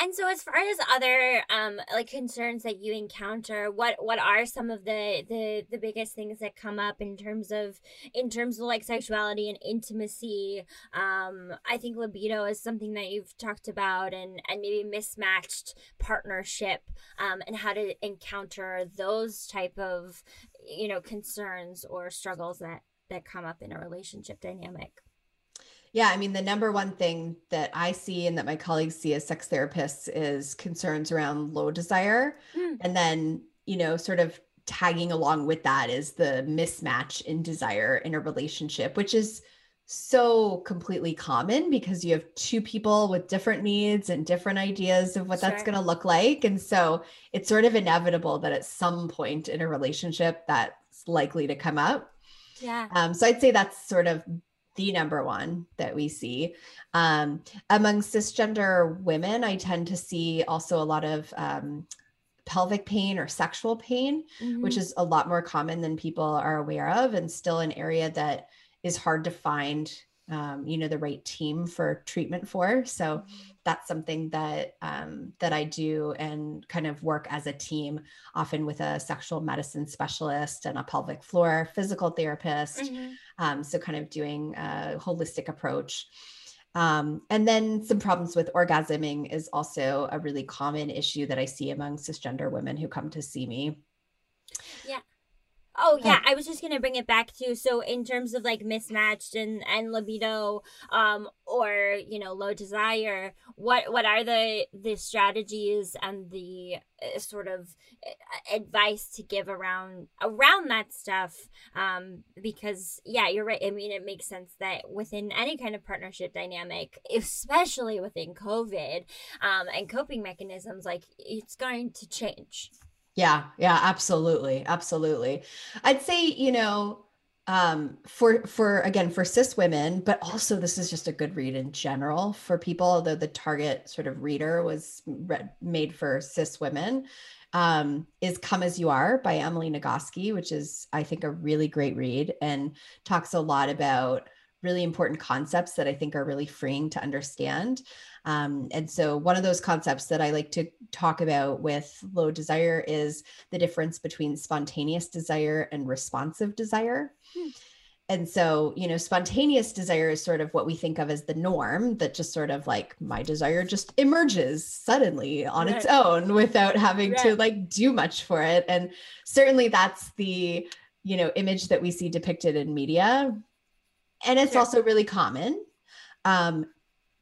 [SPEAKER 1] and so, as far as other um, like concerns that you encounter, what what are some of the the the biggest things that come up in terms of in terms of like sexuality and intimacy? Um, I think libido is something that you've talked about, and and maybe mismatched partnership, um, and how to encounter those type of you know concerns or struggles that that come up in a relationship dynamic.
[SPEAKER 3] Yeah, I mean, the number one thing that I see and that my colleagues see as sex therapists is concerns around low desire. Mm. And then, you know, sort of tagging along with that is the mismatch in desire in a relationship, which is so completely common because you have two people with different needs and different ideas of what sure. that's going to look like. And so it's sort of inevitable that at some point in a relationship that's likely to come up.
[SPEAKER 1] Yeah.
[SPEAKER 3] Um, so I'd say that's sort of the number one that we see. Um, among cisgender women, I tend to see also a lot of um, pelvic pain or sexual pain, mm-hmm. which is a lot more common than people are aware of, and still an area that is hard to find, um, you know, the right team for treatment for. So. Mm-hmm that's something that um, that I do and kind of work as a team, often with a sexual medicine specialist and a pelvic floor physical therapist. Mm-hmm. Um, so kind of doing a holistic approach. Um, and then some problems with orgasming is also a really common issue that I see among cisgender women who come to see me.
[SPEAKER 1] Yeah. Oh yeah, I was just gonna bring it back to so in terms of like mismatched and and libido, um, or you know low desire. What what are the the strategies and the uh, sort of uh, advice to give around around that stuff? Um, because yeah, you're right. I mean, it makes sense that within any kind of partnership dynamic, especially within COVID, um, and coping mechanisms, like it's going to change.
[SPEAKER 3] Yeah, yeah, absolutely. Absolutely. I'd say, you know, um for for again for cis women but also this is just a good read in general for people although the target sort of reader was read, made for cis women um, is Come As You Are by Emily Nagoski, which is, I think, a really great read and talks a lot about really important concepts that I think are really freeing to understand. Um, and so, one of those concepts that I like to talk about with low desire is the difference between spontaneous desire and responsive desire. Hmm. And so, you know, spontaneous desire is sort of what we think of as the norm that just sort of like my desire just emerges suddenly on right. its own without having right. to like do much for it. And certainly that's the, you know, image that we see depicted in media. And it's sure. also really common. Um,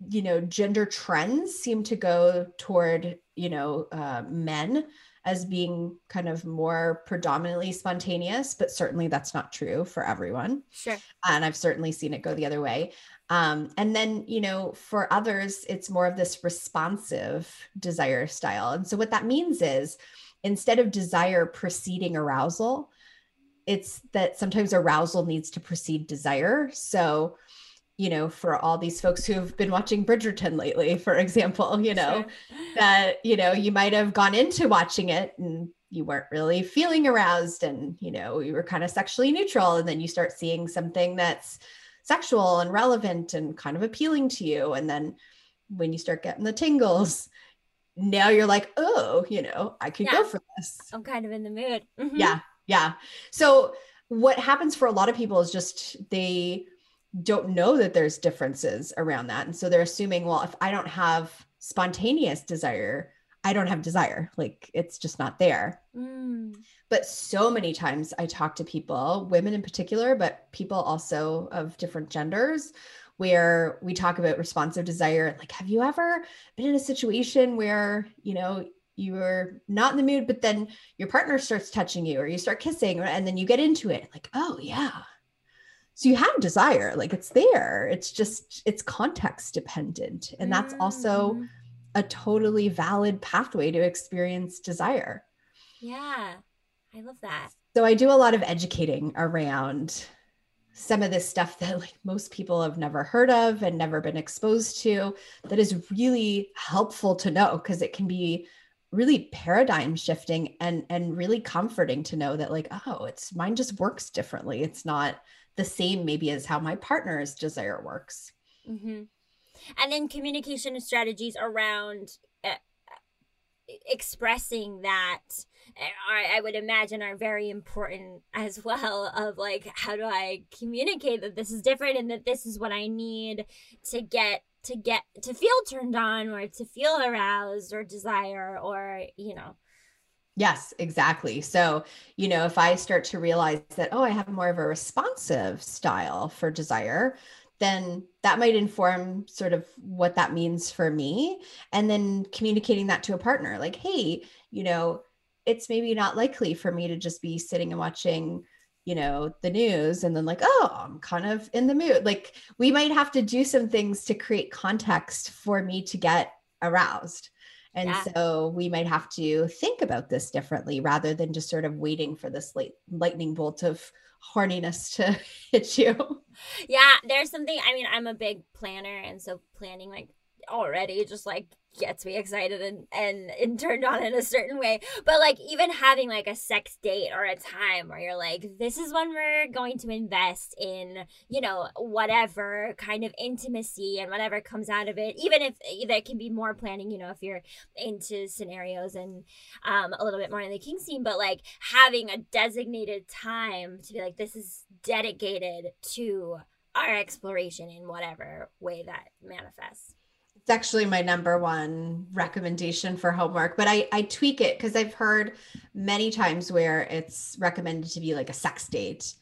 [SPEAKER 3] you know gender trends seem to go toward you know uh, men as being kind of more predominantly spontaneous but certainly that's not true for everyone
[SPEAKER 1] sure
[SPEAKER 3] and i've certainly seen it go the other way um, and then you know for others it's more of this responsive desire style and so what that means is instead of desire preceding arousal it's that sometimes arousal needs to precede desire so you know, for all these folks who have been watching Bridgerton lately, for example, *laughs* you know, sure. that, you know, you might have gone into watching it and you weren't really feeling aroused and, you know, you were kind of sexually neutral. And then you start seeing something that's sexual and relevant and kind of appealing to you. And then when you start getting the tingles, now you're like, oh, you know, I could yeah. go for this.
[SPEAKER 1] I'm kind of in the mood.
[SPEAKER 3] Mm-hmm. Yeah. Yeah. So what happens for a lot of people is just they, don't know that there's differences around that. And so they're assuming, well, if I don't have spontaneous desire, I don't have desire. Like it's just not there. Mm. But so many times I talk to people, women in particular, but people also of different genders, where we talk about responsive desire. Like, have you ever been in a situation where, you know, you are not in the mood, but then your partner starts touching you or you start kissing, and then you get into it? Like, oh, yeah, so you have desire like it's there it's just it's context dependent and that's also mm-hmm. a totally valid pathway to experience desire
[SPEAKER 1] yeah i love that
[SPEAKER 3] so i do a lot of educating around some of this stuff that like most people have never heard of and never been exposed to that is really helpful to know because it can be really paradigm shifting and and really comforting to know that like oh it's mine just works differently it's not the same maybe as how my partner's desire works
[SPEAKER 1] mm-hmm. and then communication strategies around uh, expressing that are, I would imagine are very important as well of like how do I communicate that this is different and that this is what I need to get to get to feel turned on or to feel aroused or desire or you know
[SPEAKER 3] Yes, exactly. So, you know, if I start to realize that, oh, I have more of a responsive style for desire, then that might inform sort of what that means for me. And then communicating that to a partner like, hey, you know, it's maybe not likely for me to just be sitting and watching you know the news and then like oh i'm kind of in the mood. Like we might have to do some things to create context for me to get aroused. And yeah. so we might have to think about this differently rather than just sort of waiting for this late lightning bolt of horniness to *laughs* hit you.
[SPEAKER 1] Yeah there's something i mean i'm a big planner and so planning like already just like gets me excited and, and and turned on in a certain way. But like even having like a sex date or a time where you're like this is when we're going to invest in you know whatever kind of intimacy and whatever comes out of it even if there can be more planning you know if you're into scenarios and um a little bit more in the kink scene. But like having a designated time to be like this is dedicated to our exploration in whatever way that manifests
[SPEAKER 3] actually my number one recommendation for homework, but I, I tweak it because I've heard many times where it's recommended to be like a sex date.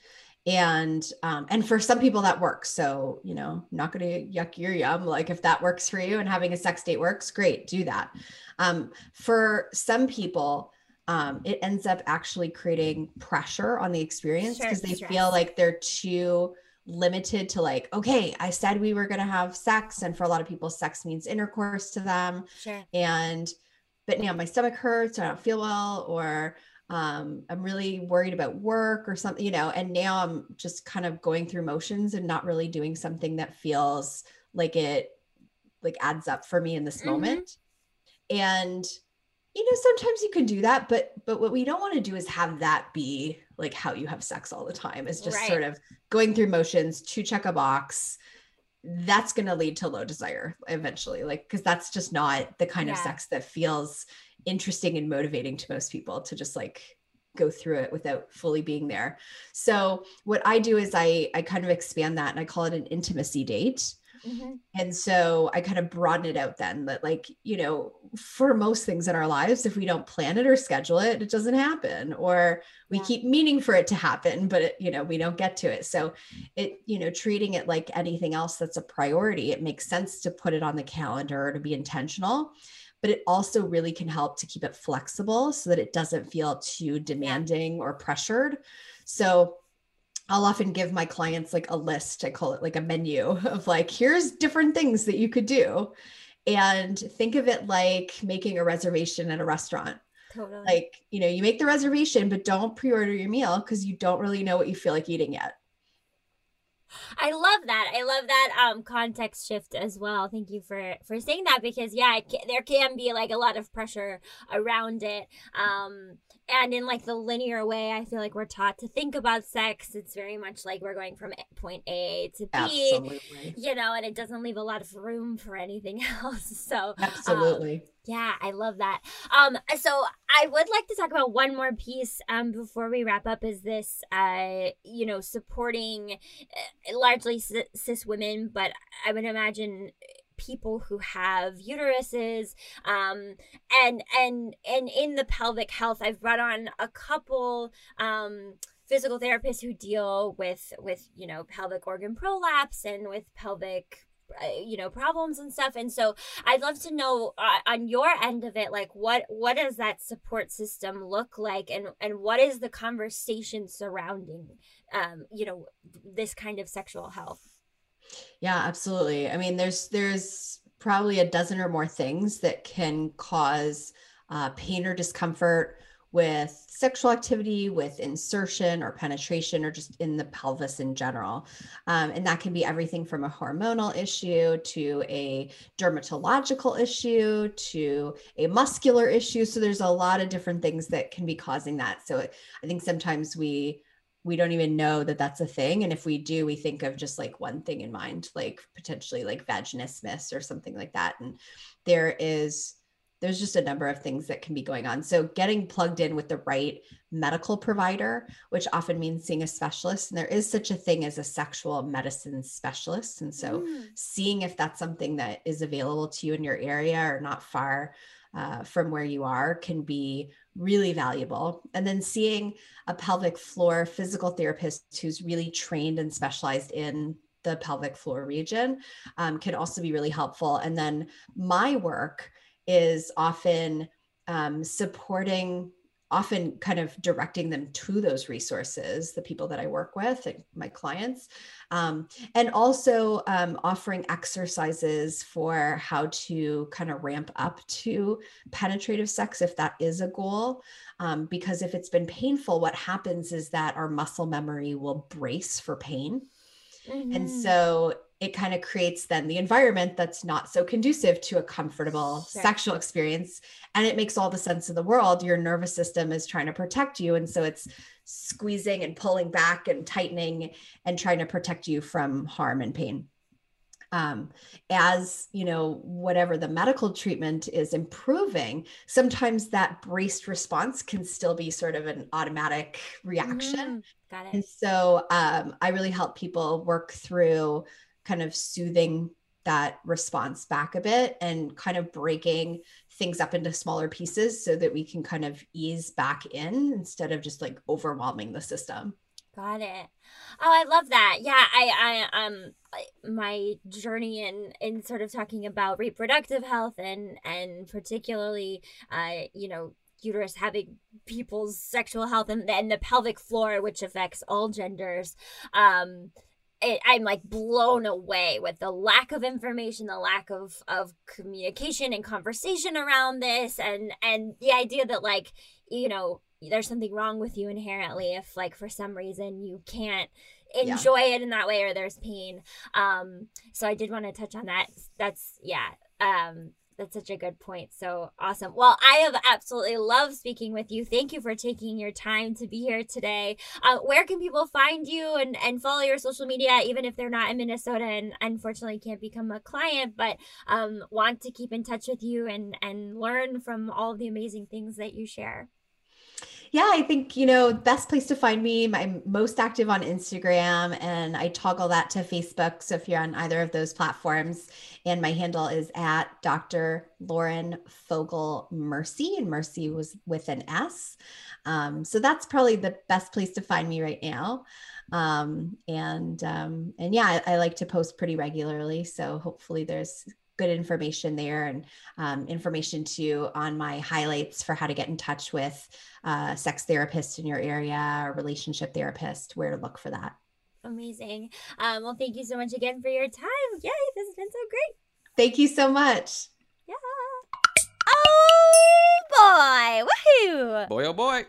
[SPEAKER 3] And um, and for some people that works. So, you know, not gonna yuck your yum. Like if that works for you and having a sex date works, great, do that. Um, for some people, um, it ends up actually creating pressure on the experience because sure, they stress. feel like they're too limited to like, okay, I said we were going to have sex. And for a lot of people, sex means intercourse to them. Sure. And, but now my stomach hurts, or I don't feel well, or um, I'm really worried about work or something, you know, and now I'm just kind of going through motions and not really doing something that feels like it like adds up for me in this mm-hmm. moment. And you know sometimes you can do that but but what we don't want to do is have that be like how you have sex all the time is just right. sort of going through motions to check a box that's going to lead to low desire eventually like because that's just not the kind yeah. of sex that feels interesting and motivating to most people to just like go through it without fully being there so what i do is i i kind of expand that and i call it an intimacy date Mm-hmm. And so I kind of broaden it out then that, like, you know, for most things in our lives, if we don't plan it or schedule it, it doesn't happen, or we yeah. keep meaning for it to happen, but, it, you know, we don't get to it. So it, you know, treating it like anything else that's a priority, it makes sense to put it on the calendar or to be intentional. But it also really can help to keep it flexible so that it doesn't feel too demanding or pressured. So I'll often give my clients like a list, I call it like a menu *laughs* of like, here's different things that you could do. And think of it like making a reservation at a restaurant. Totally. Like, you know, you make the reservation, but don't pre order your meal because you don't really know what you feel like eating yet.
[SPEAKER 1] I love that. I love that um context shift as well. Thank you for for saying that because yeah, can, there can be like a lot of pressure around it. Um and in like the linear way i feel like we're taught to think about sex. It's very much like we're going from point a to b absolutely. you know and it doesn't leave a lot of room for anything *laughs* else. So
[SPEAKER 3] um, absolutely. um,
[SPEAKER 1] yeah i love that. Um so i would like to talk about one more piece um before we wrap up is this uh you know supporting uh, largely cis women but i would imagine people who have uteruses um, and and and in the pelvic health i've brought on a couple um, physical therapists who deal with with you know pelvic organ prolapse and with pelvic uh, you know problems and stuff. And so i'd love to know uh, on your end of it like what what does that support system look like? And and what is the conversation surrounding um you know this kind of sexual health
[SPEAKER 3] yeah, absolutely. I mean, there's there's probably a dozen or more things that can cause uh, pain or discomfort with sexual activity, with insertion or penetration, or just in the pelvis in general. Um, and that can be everything from a hormonal issue to a dermatological issue to a muscular issue. So there's a lot of different things that can be causing that. So I think sometimes we we don't even know that that's a thing and if we do we think of just like one thing in mind like potentially like vaginismus or something like that and there is there's just a number of things that can be going on. So, getting plugged in with the right medical provider, which often means seeing a specialist, and there is such a thing as a sexual medicine specialist. And so, mm. seeing if that's something that is available to you in your area or not far uh, from where you are can be really valuable. And then seeing a pelvic floor physical therapist who's really trained and specialized in the pelvic floor region um, can also be really helpful. And then my work is often um, supporting often kind of directing them to those resources the people that i work with and my clients um, and also um, offering exercises for how to kind of ramp up to penetrative sex if that is a goal um, because if it's been painful what happens is that our muscle memory will brace for pain mm-hmm. and so it kind of creates then the environment that's not so conducive to a comfortable sure. sexual experience. And it makes all the sense in the world. Your nervous system is trying to protect you. And so it's squeezing and pulling back and tightening and trying to protect you from harm and pain. Um, as you know whatever the medical treatment is improving sometimes that braced response can still be sort of an automatic reaction.
[SPEAKER 1] Mm, got it.
[SPEAKER 3] and so um, i really help people work through kind of soothing that response back a bit and kind of breaking things up into smaller pieces so that we can kind of ease back in instead of just like overwhelming the system.
[SPEAKER 1] Got it. Oh, I love that. Yeah, I, I, um, my journey in in sort of talking about reproductive health and and particularly, uh, you know, uterus having people's sexual health and then the pelvic floor, which affects all genders. Um, it, I'm like blown away with the lack of information, the lack of of communication and conversation around this, and and the idea that like you know there's something wrong with you inherently if like for some reason you can't enjoy yeah. it in that way or there's pain. Um, so I did want to touch on that. That's yeah. Um, that's such a good point. So awesome. Well, I have absolutely loved speaking with you. Thank you for taking your time to be here today. Uh, where can people find you and, and follow your social media, even if they're not in Minnesota and unfortunately can't become a client, but um, want to keep in touch with you and, and learn from all the amazing things that you share?
[SPEAKER 3] Yeah, I think, you know, best place to find me, I'm most active on Instagram and I toggle that to Facebook. So if you're on either of those platforms, and my handle is at Dr. Lauren Fogel Mersy, and Mersy was with an S. Um, so that's probably the best place to find me right now. Um, and um, and yeah, I, I like to post pretty regularly. So hopefully there's good information there and um, information too on my highlights for how to get in touch with a sex therapist in your area or relationship therapist, where to look for that.
[SPEAKER 1] Amazing. Um, well, thank you so much again for your time. Yay, this has been so great.
[SPEAKER 3] Thank you so much.
[SPEAKER 1] Yeah. Oh boy. Woohoo.
[SPEAKER 2] Boy, oh boy.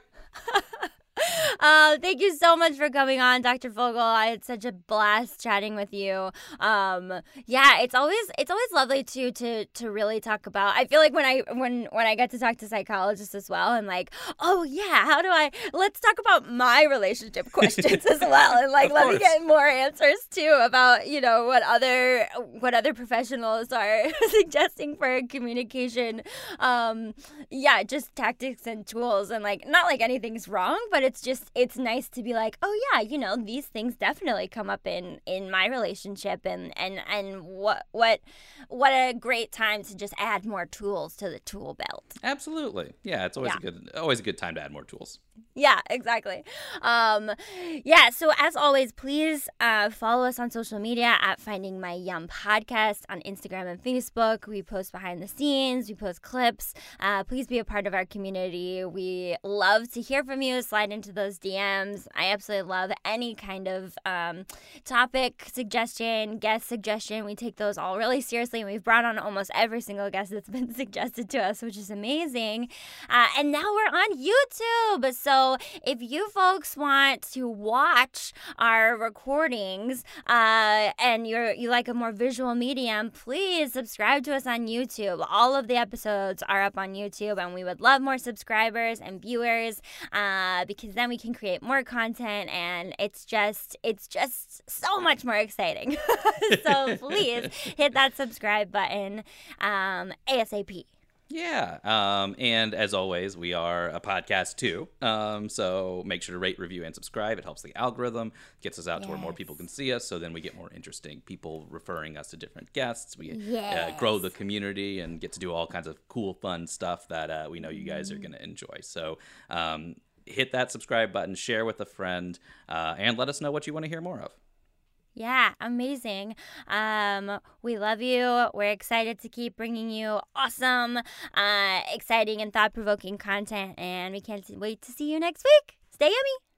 [SPEAKER 1] Uh, thank you so much for coming on, Dr. Fogel. I had such a blast chatting with you. Um, yeah, it's always it's always lovely to to to really talk about. I feel like when I when when I get to talk to psychologists as well, I'm like, oh yeah, how do I? Let's talk about my relationship *laughs* questions as well, and like let me get more answers too about you know what other what other professionals are *laughs* suggesting for communication. Um, yeah, just tactics and tools, and like not like anything's wrong, but it's just it's nice to be like, oh yeah, you know, these things definitely come up in in my relationship and and and what what what a great time to just add more tools to the tool belt.
[SPEAKER 2] Absolutely. Yeah, it's always yeah. a good always a good time to add more tools.
[SPEAKER 1] Yeah, exactly. Um, yeah, so as always, please uh, follow us on social media at Finding My Yum Podcast on Instagram and Facebook. We post behind the scenes, we post clips. Uh, please be a part of our community. We love to hear from you. Slide into those DMs. I absolutely love any kind of um, topic suggestion, guest suggestion. We take those all really seriously, and we've brought on almost every single guest that's been *laughs* suggested to us, which is amazing. Uh, and now we're on YouTube. So if you folks want to watch our recordings uh, and you're you like a more visual medium, please subscribe to us on YouTube. All of the episodes are up on YouTube, and we would love more subscribers and viewers uh, because then we can create more content, and it's just it's just so much more exciting. *laughs* so please *laughs* hit that subscribe button um, ASAP.
[SPEAKER 2] Yeah. Um, and as always, we are a podcast too. Um, so make sure to rate, review, and subscribe. It helps the algorithm, gets us out yes. to where more people can see us. So then we get more interesting people referring us to different guests. We yes. uh, grow the community and get to do all kinds of cool, fun stuff that uh, we know you guys are mm-hmm. going to enjoy. So um, hit that subscribe button, share with a friend, uh, and let us know what you want to hear more of.
[SPEAKER 1] Yeah, amazing. Um, we love you. We're excited to keep bringing you awesome, uh, exciting, and thought provoking content. And we can't wait to see you next week. Stay yummy.